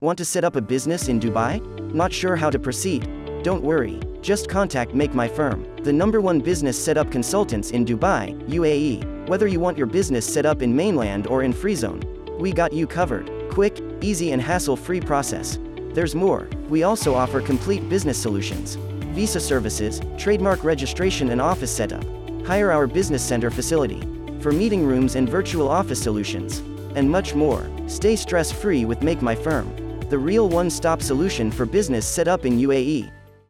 Want to set up a business in Dubai? Not sure how to proceed? Don't worry. Just contact Make My Firm, the number one business setup consultants in Dubai, UAE. Whether you want your business set up in mainland or in free zone, we got you covered. Quick, easy, and hassle free process. There's more. We also offer complete business solutions, visa services, trademark registration, and office setup. Hire our business center facility for meeting rooms and virtual office solutions, and much more. Stay stress free with Make My Firm, the real one stop solution for business set up in UAE.